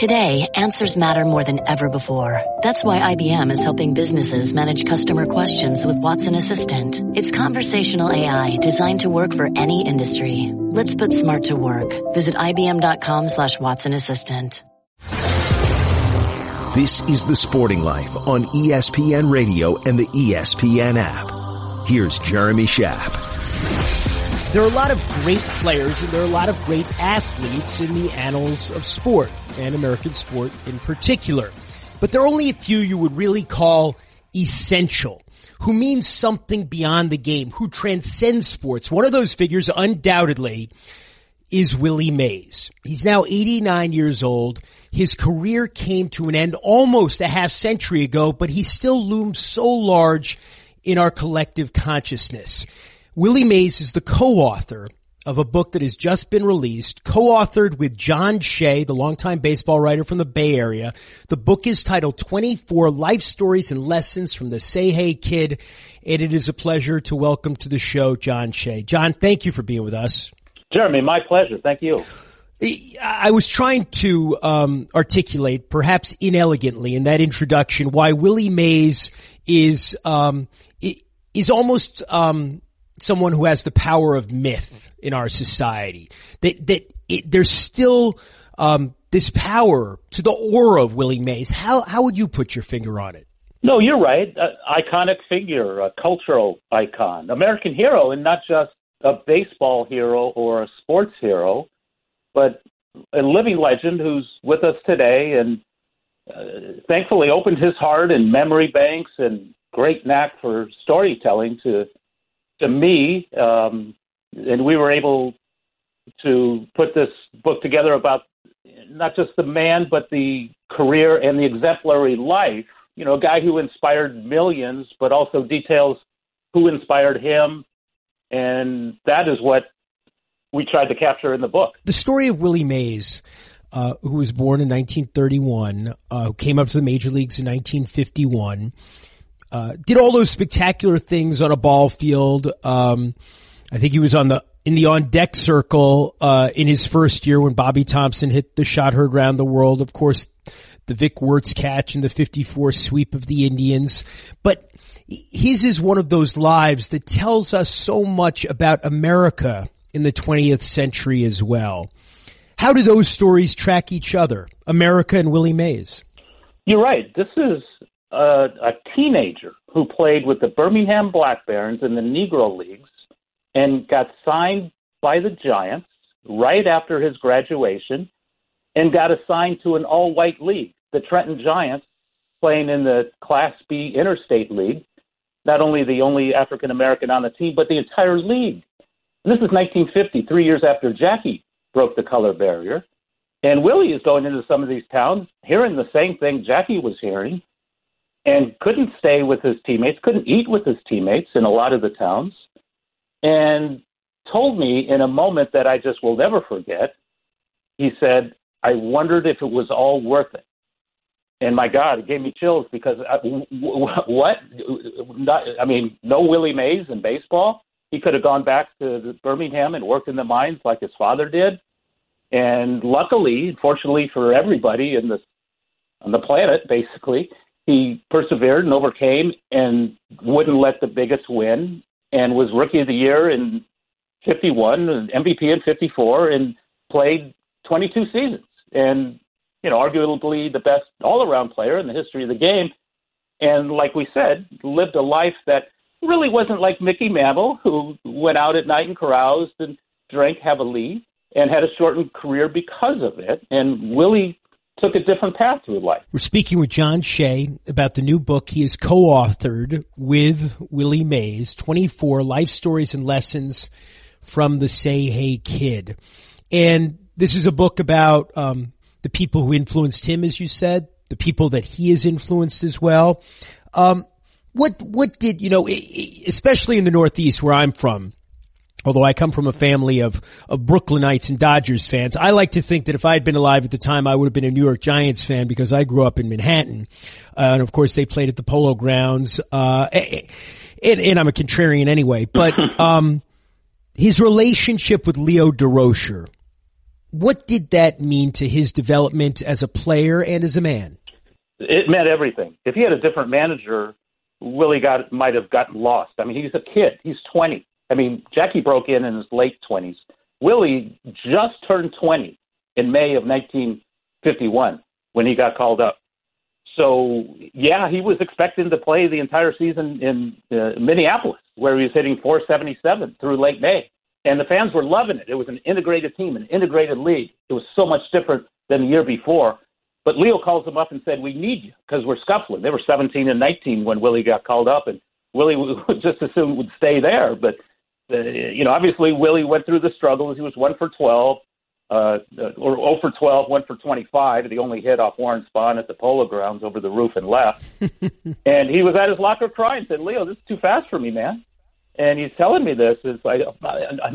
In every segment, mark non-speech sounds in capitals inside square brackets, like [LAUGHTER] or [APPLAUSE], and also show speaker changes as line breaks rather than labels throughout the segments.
Today, answers matter more than ever before. That's why IBM is helping businesses manage customer questions with Watson Assistant. It's conversational AI designed to work for any industry. Let's put smart to work. Visit IBM.com slash Watson Assistant.
This is The Sporting Life on ESPN Radio and the ESPN app. Here's Jeremy Schaap.
There are a lot of great players and there are a lot of great athletes in the annals of sport and American sport in particular. But there are only a few you would really call essential, who means something beyond the game, who transcend sports. One of those figures undoubtedly is Willie Mays. He's now 89 years old. His career came to an end almost a half century ago, but he still looms so large in our collective consciousness. Willie Mays is the co-author of a book that has just been released, co-authored with John Shea, the longtime baseball writer from the Bay Area. The book is titled 24 Life Stories and Lessons from the Say Hey Kid. And it is a pleasure to welcome to the show John Shea. John, thank you for being with us.
Jeremy, my pleasure. Thank you.
I was trying to um, articulate, perhaps inelegantly, in that introduction, why Willie Mays is um, is almost um, someone who has the power of myth in our society. That that it, there's still um, this power to the aura of Willie Mays. How how would you put your finger on it?
No, you're right. Uh, iconic figure, a cultural icon, American hero, and not just a baseball hero or a sports hero, but a living legend who's with us today and uh, thankfully opened his heart and memory banks and great knack for storytelling to to me, um, and we were able to put this book together about not just the man, but the career and the exemplary life. You know, a guy who inspired millions, but also details who inspired him. And that is what we tried to capture in the book.
The story of Willie Mays, uh, who was born in 1931, uh, who came up to the major leagues in 1951 uh, did all those spectacular things on a ball field. Um, I think he was on the in the on deck circle uh, in his first year when Bobby Thomson hit the shot heard around the world. Of course, the Vic Wertz catch and the 54 sweep of the Indians. But his is one of those lives that tells us so much about America in the 20th century as well. How do those stories track each other? America and Willie Mays.
You're right. This is a, a teenager who played with the Birmingham Black Barons in the Negro Leagues and got signed by the Giants right after his graduation and got assigned to an all white league, the Trenton Giants, playing in the Class B Interstate League. Not only the only African American on the team, but the entire league. And this is 1950, three years after Jackie broke the color barrier. And Willie is going into some of these towns, hearing the same thing Jackie was hearing, and couldn't stay with his teammates, couldn't eat with his teammates in a lot of the towns, and told me in a moment that I just will never forget. He said, I wondered if it was all worth it. And my God, it gave me chills because I, uh, what? Not, I mean, no Willie Mays in baseball. He could have gone back to Birmingham and worked in the mines like his father did. And luckily, fortunately for everybody in the on the planet, basically, he persevered and overcame and wouldn't let the biggest win and was rookie of the year in 51 MVP in 54 and played 22 seasons and you know arguably the best all-around player in the history of the game. And like we said lived a life that really wasn't like Mickey Mantle who went out at night and caroused and drank heavily and had a shortened career because of it. And Willie took a different path through life.
We're speaking with John Shea about the new book he has co-authored with Willie Mays, 24 life stories and lessons from the Say Hey Kid. And this is a book about um, the people who influenced him, as you said, the people that he has influenced as well. Um, what what did you know, especially in the Northeast where I'm from? Although I come from a family of, of Brooklynites and Dodgers fans, I like to think that if I had been alive at the time, I would have been a New York Giants fan because I grew up in Manhattan. Uh, and of course they played at the Polo Grounds. Uh, and, and, I'm a contrarian anyway, but, [LAUGHS] um, his relationship with Leo Durocher, what did that mean to his development as a player and as a man?
It meant everything. If he had a different manager, Willie got might have gotten lost. I mean, he's a kid. He's 20. I mean, Jackie broke in in his late 20s. Willie just turned 20 in May of 1951 when he got called up. So, yeah, he was expecting to play the entire season in uh, Minneapolis, where he was hitting 477 through late May. And the fans were loving it. It was an integrated team, an integrated league. It was so much different than the year before. But Leo calls him up and said, "We need you because we're scuffling." They were 17 and 19 when Willie got called up, and Willie [LAUGHS] just as soon would stay there. But uh, you know, obviously Willie went through the struggles. He was one for 12, uh, or 0 for 12, one for 25. The only hit off Warren Spahn at the Polo Grounds over the roof and left. [LAUGHS] and he was at his locker crying, said, "Leo, this is too fast for me, man." And he's telling me this. It's like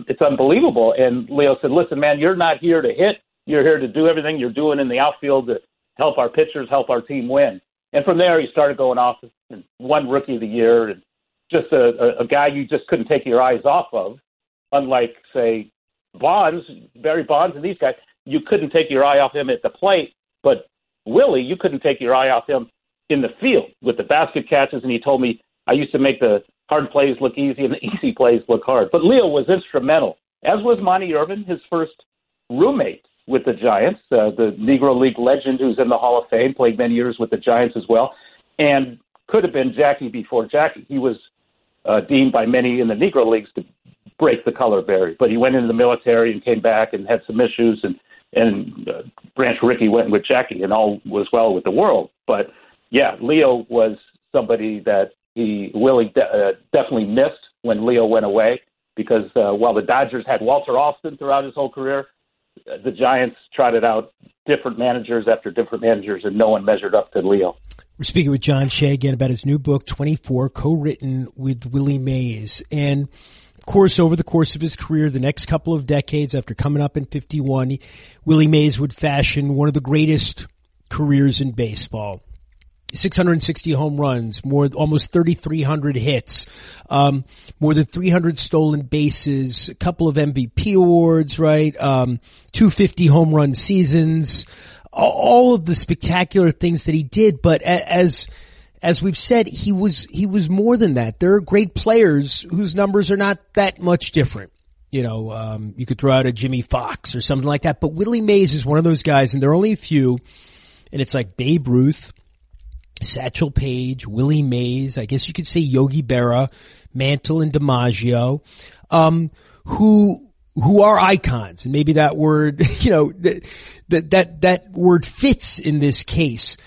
it's unbelievable. And Leo said, "Listen, man, you're not here to hit. You're here to do everything you're doing in the outfield to help our pitchers, help our team win. And from there, he started going off and won Rookie of the Year, and just a, a, guy you just couldn't take your eyes off of. Unlike, say, Bonds, Barry Bonds, and these guys, you couldn't take your eye off him at the plate. But Willie, you couldn't take your eye off him in the field with the basket catches. And he told me I used to make the hard plays look easy and the easy plays look hard. But Leo was instrumental, as was Monte Irvin, his first roommate with the Giants, uh, the Negro League legend who's in the Hall of Fame, played many years with the Giants as well, and could have been Jackie before Jackie. He was uh, deemed by many in the Negro Leagues to break the color barrier, but he went into the military and came back and had some issues, and and uh, Branch Rickey went with Jackie, and all was well with the world. But yeah, Leo was somebody that he Willie de- uh, definitely missed when Leo went away because uh, while the Dodgers had Walter Alston throughout his whole career, the Giants trotted out different managers after different managers, and no one measured up to Leo.
We're speaking with John Shea again about his new book, 24, co-written with Willie Mays. And of course, over the course of his career, the next couple of decades after coming up in 51, Willie Mays would fashion one of the greatest careers in baseball. 660 home runs, more almost 3,300 hits, um, more than 300 stolen bases, a couple of MVP awards, right? Um, 250 home run seasons, all of the spectacular things that he did. But as as we've said, he was he was more than that. There are great players whose numbers are not that much different. You know, um, you could throw out a Jimmie Foxx or something like that. But Willie Mays is one of those guys, and there are only a few. And it's like Babe Ruth, Satchel Paige, Willie Mays, I guess you could say Yogi Berra, Mantle and DiMaggio, um, who, who are icons. And maybe that word, [LAUGHS] you know, that, that, that word fits in this case.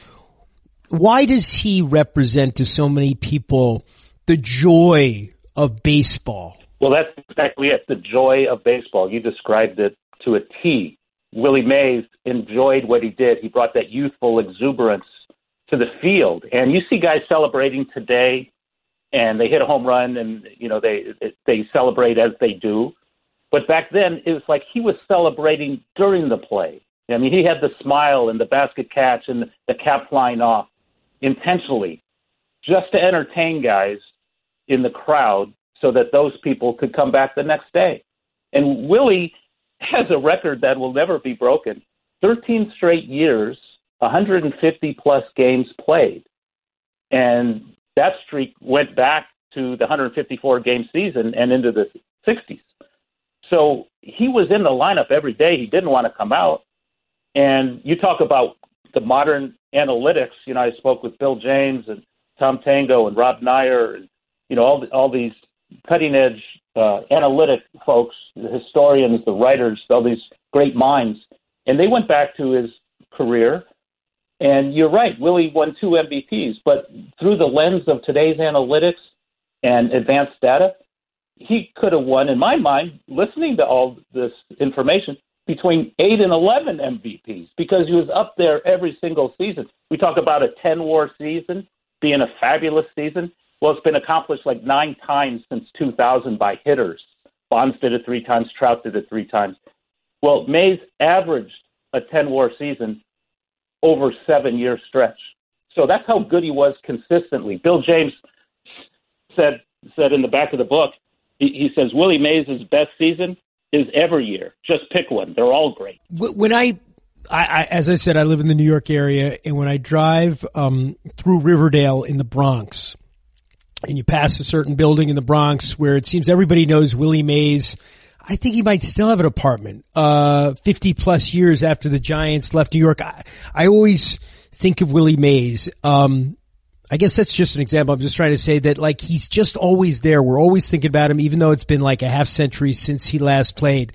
Why does he represent to so many people the joy of baseball?
Well, that's exactly it. The joy of baseball. You described it to a T. Willie Mays enjoyed what he did. He brought that youthful exuberance to the field. And you see guys celebrating today, and they hit a home run, and you know they they celebrate as they do. But back then, it was like he was celebrating during the play. I mean, he had the smile and the basket catch and the cap flying off intentionally, just to entertain guys in the crowd, so that those people could come back the next day. And Willie has a record that will never be broken. 13 straight years 150 plus games played. And that streak went back to the 154 game season and into the 60s. So he was in the lineup every day. He didn't want to come out. And you talk about the modern analytics. You know, I spoke with Bill James and Tom Tango and Rob Neyer and, you know, all, the, all these cutting edge uh, analytic folks, the historians, the writers, all these great minds. And they went back to his career and you're right, Willie won two MVPs, but through the lens of today's analytics and advanced data, he could have won, in my mind, listening to all this information, between eight and 11 MVPs because he was up there every single season. We talk about a 10 WAR season being a fabulous season. Well, it's been accomplished like nine times since 2000 by hitters. Bonds did it three times, Trout did it three times. Well, Mays averaged a 10 WAR season over seven year stretch. So that's how good he was consistently. Bill James said said in the back of the book, he, says Willie Mays' best season is every year. Just pick one. They're all great.
When I, I, I as I said, I live in the New York area, and when I drive um, through Riverdale in the Bronx, and you pass a certain building in the Bronx where it seems everybody knows Willie Mays. I think he might still have an apartment, uh, 50 plus years after the Giants left New York. I, I always think of Willie Mays. Um, I guess that's just an example. I'm just trying to say that like he's just always there. We're always thinking about him, even though it's been like a half century since he last played.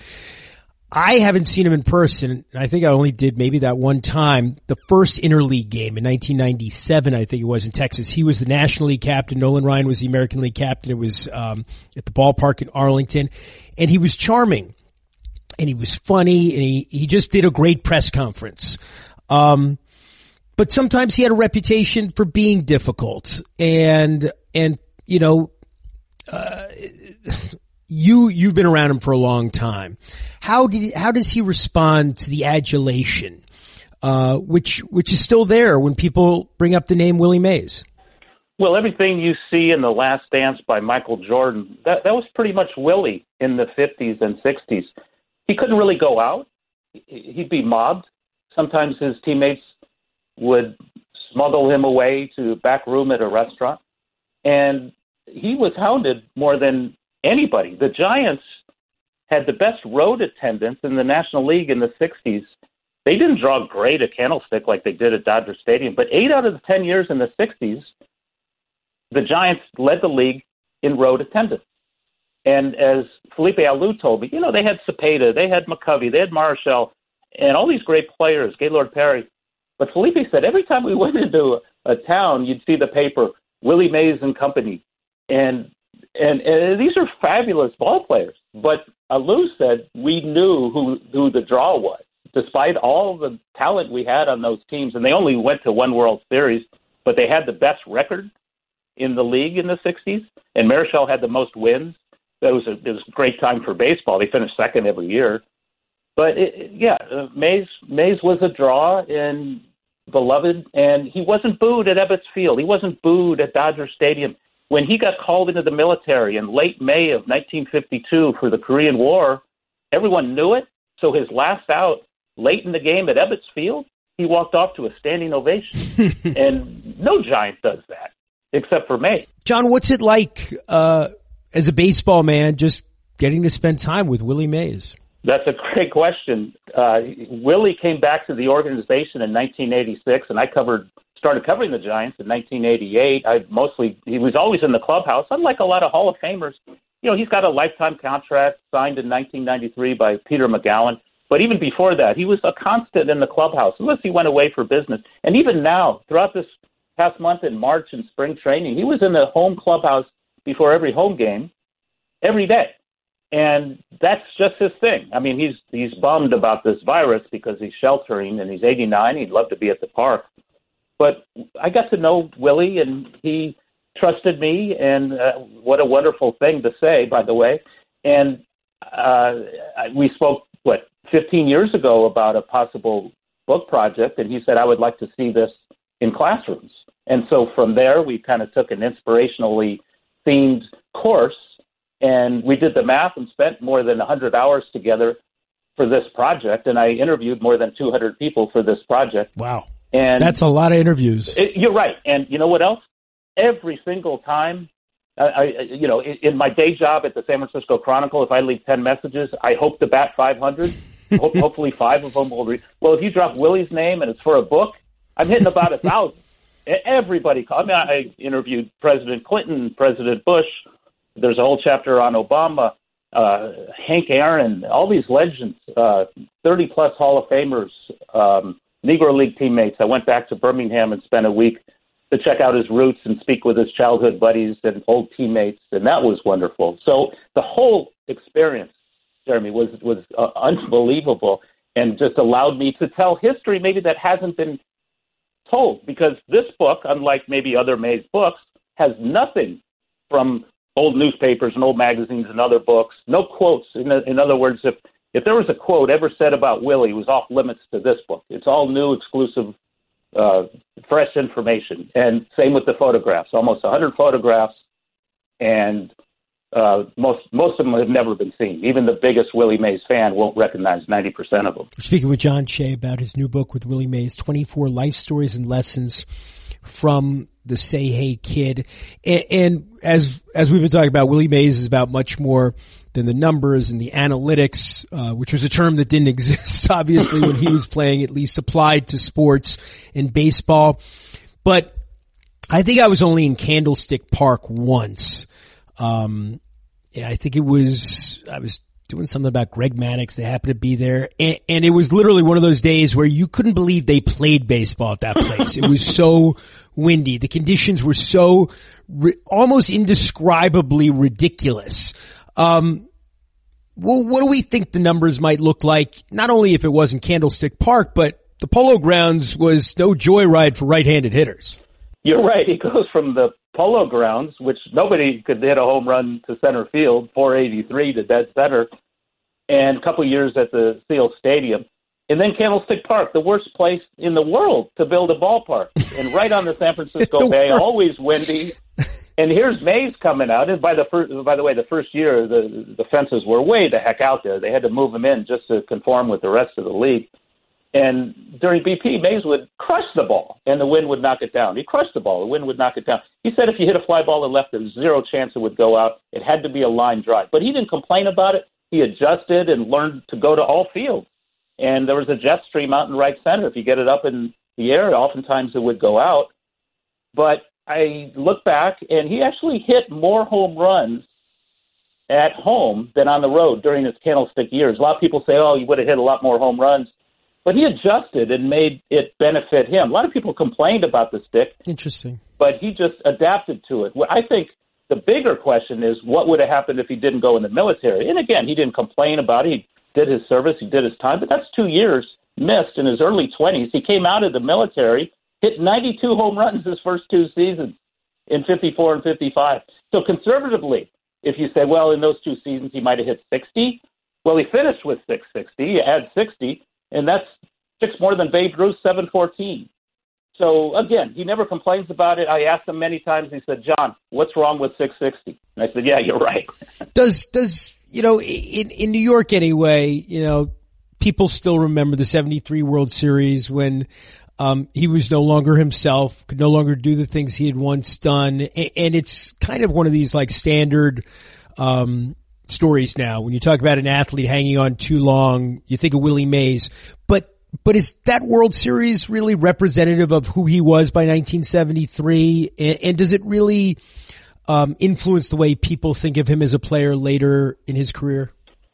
I haven't seen him in person. I think I only did maybe that one time. The first interleague game in 1997, I think it was in Texas. He was the National League captain. Nolan Ryan was the American League captain. It was um, at the ballpark in Arlington, and he was charming, and he was funny, and he he just did a great press conference. Um, but sometimes he had a reputation for being difficult, and and you know. Uh, you you've been around him for a long time. How did how does he respond to the adulation, uh, which which is still there when people bring up the name Willie Mays?
Well, everything you see in the Last Dance by Michael Jordan that that was pretty much Willie in the fifties and sixties. He couldn't really go out; he'd be mobbed. Sometimes his teammates would smuggle him away to back room at a restaurant, and he was hounded more than anybody. The Giants had the best road attendance in the National League in the 60s. They didn't draw great at Candlestick like they did at Dodger Stadium, but eight out of the 10 years in the 60s, the Giants led the league in road attendance. And as Felipe Alou told me, you know, they had Cepeda, they had McCovey, they had Marichal, and all these great players, Gaylord Perry. But Felipe said every time we [LAUGHS] went into a, a town, you'd see the paper, Willie Mays and Company. And and, and these are fabulous ball players. But Alou said we knew who who the draw was, despite all the talent we had on those teams, and they only went to one World Series, but they had the best record in the league in the '60s, and Marichal had the most wins. That was a it was a great time for baseball. They finished second every year. But it, yeah, uh, Mays Mays was a draw and beloved, and he wasn't booed at Ebbets Field. He wasn't booed at Dodger Stadium when he got called into the military in late May of 1952 for the Korean War, everyone knew it. So his last out, late in the game at Ebbets Field, he walked off to a standing ovation. [LAUGHS] and no Giant does that, except for me.
John, what's it like uh, as a baseball man just getting to spend time with Willie Mays?
That's a great question. Uh, Willie came back to the organization in 1986, and I covered started covering the Giants in 1988. I mostly he was always in the clubhouse. Unlike a lot of Hall of Famers, you know, he's got a lifetime contract signed in 1993 by Peter Magowan. But even before that, he was a constant in the clubhouse, unless he went away for business. And even now, throughout this past month in March and spring training, he was in the home clubhouse before every home game, every day. And that's just his thing. I mean, he's he's bummed about this virus because he's sheltering and he's 89. He'd love to be at the park, but I got to know Willie, and he trusted me, and uh, what a wonderful thing to say, by the way. And uh, we spoke what 15 years ago about a possible book project, and he said I would like to see this in classrooms. And so from there, we kind of took an inspirationally themed course, and we did the math and spent more than 100 hours together for this project. And I interviewed more than 200 people for this project.
Wow. And that's a lot of interviews.
It, you're right. And you know what else? Every single time, I, I you know, in, in my day job at the San Francisco Chronicle, if I leave ten messages, I hope to bat 500. [LAUGHS] hope, hopefully, five of them will read. Well, if you drop Willie's name and it's for a book, I'm hitting about a thousand. Everybody called. I mean, I interviewed President Clinton, President Bush. There's a whole chapter on Obama, uh, Hank Aaron, all these legends, uh, 30 plus Hall of Famers. Um, Negro League teammates. I went back to Birmingham and spent a week to check out his roots and speak with his childhood buddies and old teammates, and that was wonderful. So the whole experience, Jeremy, was was uh, unbelievable, and just allowed me to tell history maybe that hasn't been told. Because this book, unlike maybe other Mays books, has nothing from old newspapers and old magazines and other books. No quotes. In, in other words, if if there was a quote ever said about Willie, it was off limits to this book. It's all new, exclusive, uh, fresh information. And same with the photographs. Almost 100 photographs, and uh, most most of them have never been seen. Even the biggest Willie Mays fan won't recognize ninety percent of them.
Speaking with John Shea about his new book with Willie Mays, twenty four life stories and lessons from the Say Hey Kid, and, and as as we've been talking about, Willie Mays is about much more than the numbers and the analytics, uh, which was a term that didn't [LAUGHS] exist obviously when he was playing, at least applied to sports and baseball. But I think I was only in Candlestick Park once. Um, yeah, I think it was, I was doing something about Greg Maddux. They happened to be there. And, and, it was literally one of those days where you couldn't believe they played baseball at that place. it was so windy. The conditions were so ri- almost indescribably ridiculous. Um, well, what do we think the numbers might look like? Not only if it wasn't Candlestick Park, but the Polo Grounds was no joyride for right-handed hitters.
You're right. He goes from the Polo Grounds, which nobody could hit a home run to center field, 483 to dead center, and a couple years at the Seals Stadium. And then Candlestick Park, the worst place in the world to build a ballpark, and right on the San Francisco [LAUGHS] the Bay, world. always windy. And here's Mays coming out. And by the first, by the way, the first year the the fences were way the heck out there. They had to move them in just to conform with the rest of the league. And during BP, Mays would crush the ball, and the wind would knock it down. He crushed the ball, the wind would knock it down. He said if you hit a fly ball to left, there's zero chance it would go out. It had to be a line drive. But he didn't complain about it. He adjusted and learned to go to all fields. And there was a jet stream out in right center. If you get it up in the air, oftentimes it would go out. But I look back, and he actually hit more home runs at home than on the road during his candlestick years. A lot of people say, oh, he would have hit a lot more home runs but he adjusted and made it benefit him. A lot of people complained about the stick.
Interesting.
But he just adapted to it. I think the bigger question is what would have happened if he didn't go in the military? And again, he didn't complain about it. He did his service, he did his time, but that's two years missed in his early 20s. He came out of the military, hit 92 home runs his first two seasons in 54 and 55. So conservatively, if you say, well, in those two seasons he might have hit 60, well, he finished with 660. You add 60, and that's six more than Babe Ruth, 714. So again, he never complains about it. I asked him many times. He said, "John, what's wrong with 660?" And I said, "Yeah, you're right." [LAUGHS]
does does you know in in New York anyway? You know, people still remember the '73 World Series when um, he was no longer himself, could no longer do the things he had once done, and, and it's kind of one of these like standard. Um, stories now. When you talk about an athlete hanging on too long, you think of Willie Mays. But but is that World Series really representative of who he was by 1973? And, and does it really um, influence the way people think of him as a player later in his career?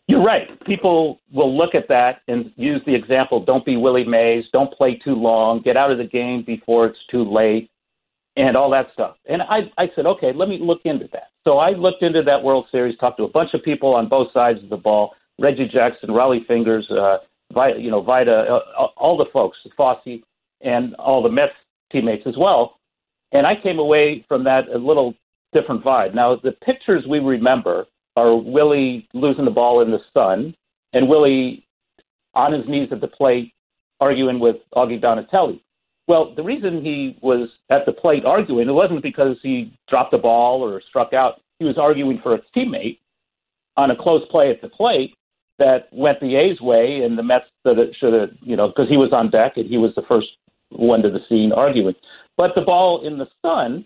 You're right. People will look at that and use the example don't be Willie Mays, don't play too long, get out of the game before it's too late and all that stuff. And I, I said, okay, let me look into that. So I looked into that World Series, talked to a bunch of people on both sides of the ball, Reggie Jackson, Rollie Fingers, uh, Vida, you know, Vida, uh, all the folks, Fosse, and all the Mets teammates as well. And I came away from that a little different vibe. Now, the pictures we remember are Willie losing the ball in the sun and Willie on his knees at the plate arguing with Augie Donatelli. Well, the reason he was at the plate arguing, it wasn't because he dropped the ball or struck out. He was arguing for a teammate on a close play at the plate that went the A's way, and the Mets should have, you know, because he was on deck and he was the first one to the scene arguing. But the ball in the sun,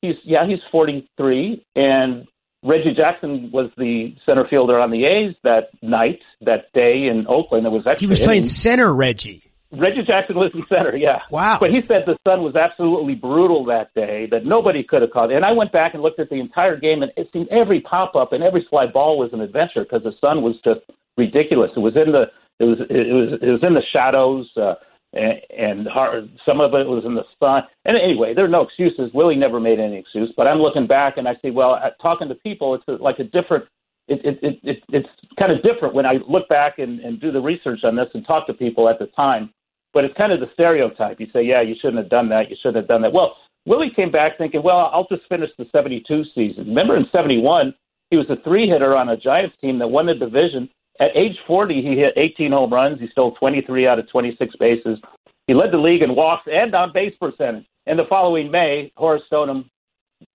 he's yeah, he's 43, and Reggie Jackson was the center fielder on the A's that night, that day in Oakland. It was extra.
He was playing center, Reggie.
Reggie Jackson in center, yeah.
Wow.
But he said the sun was absolutely brutal that day, that nobody could have caught. It. And I went back and looked at the entire game, and it seemed every pop up and every fly ball was an adventure because the sun was just ridiculous. It was in the it was it was it was in the shadows, uh, and, and hard, some of it was in the sun. And anyway, there are no excuses. Willie never made any excuse. But I'm looking back and I see, well, talking to people, it's a, like a different it, it, it, it, it's kind of different when I look back and, and do the research on this and talk to people at the time but it's kind of the stereotype. You say, yeah, you shouldn't have done that. You shouldn't have done that. Well, Willie came back thinking, well, I'll just finish the 72 season. Remember in 71, he was a three hitter on a Giants team that won the division. At age 40, he hit 18 home runs. He stole 23 out of 26 bases. He led the league in walks and on base percentage. And the following May, Horace Stoneham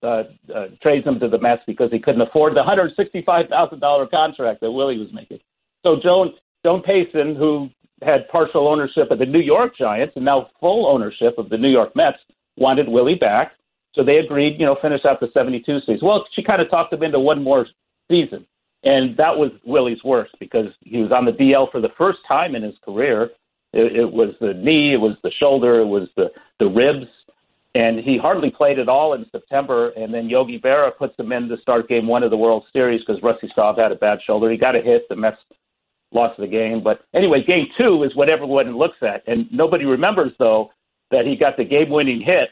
uh, uh, trades him to the Mets because he couldn't afford the hundred sixty-five thousand dollar contract that Willie was making. So Joan Joan Payson, who had partial ownership of the New York Giants and now full ownership of the New York Mets, wanted Willie back. So they agreed, you know, finish out the 72 season. Well, she kind of talked him into one more season. And that was Willie's worst because he was on the DL for the first time in his career. It, it was the knee, it was the shoulder, it was the, the ribs. And he hardly played at all in September. And then Yogi Berra puts him in to start game one of the World Series because Rusty Staub had a bad shoulder. He got a hit. The Mets lost the game. But anyway, game two is what everyone looks at. And nobody remembers, though, that he got the game winning hit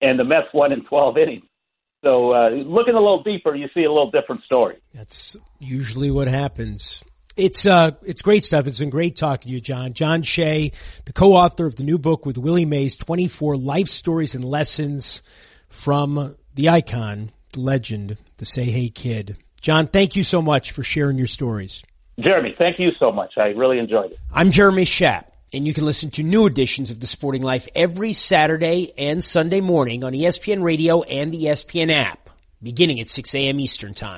and the Mets won in [LAUGHS] 12 innings. So uh, looking a little deeper, you see a little different story.
That's usually what happens. It's uh, it's great stuff. It's been great talking to you, John. John Shea, the co-author of the new book with Willie Mays, 24 life stories and lessons from the icon, the legend, the Say Hey Kid. John, thank you so much for sharing your stories.
Jeremy, thank you so much. I really enjoyed it.
I'm Jeremy Schaap and you can listen to new editions of The Sporting Life every Saturday and Sunday morning on ESPN Radio and the ESPN app, beginning at 6 a.m. Eastern Time.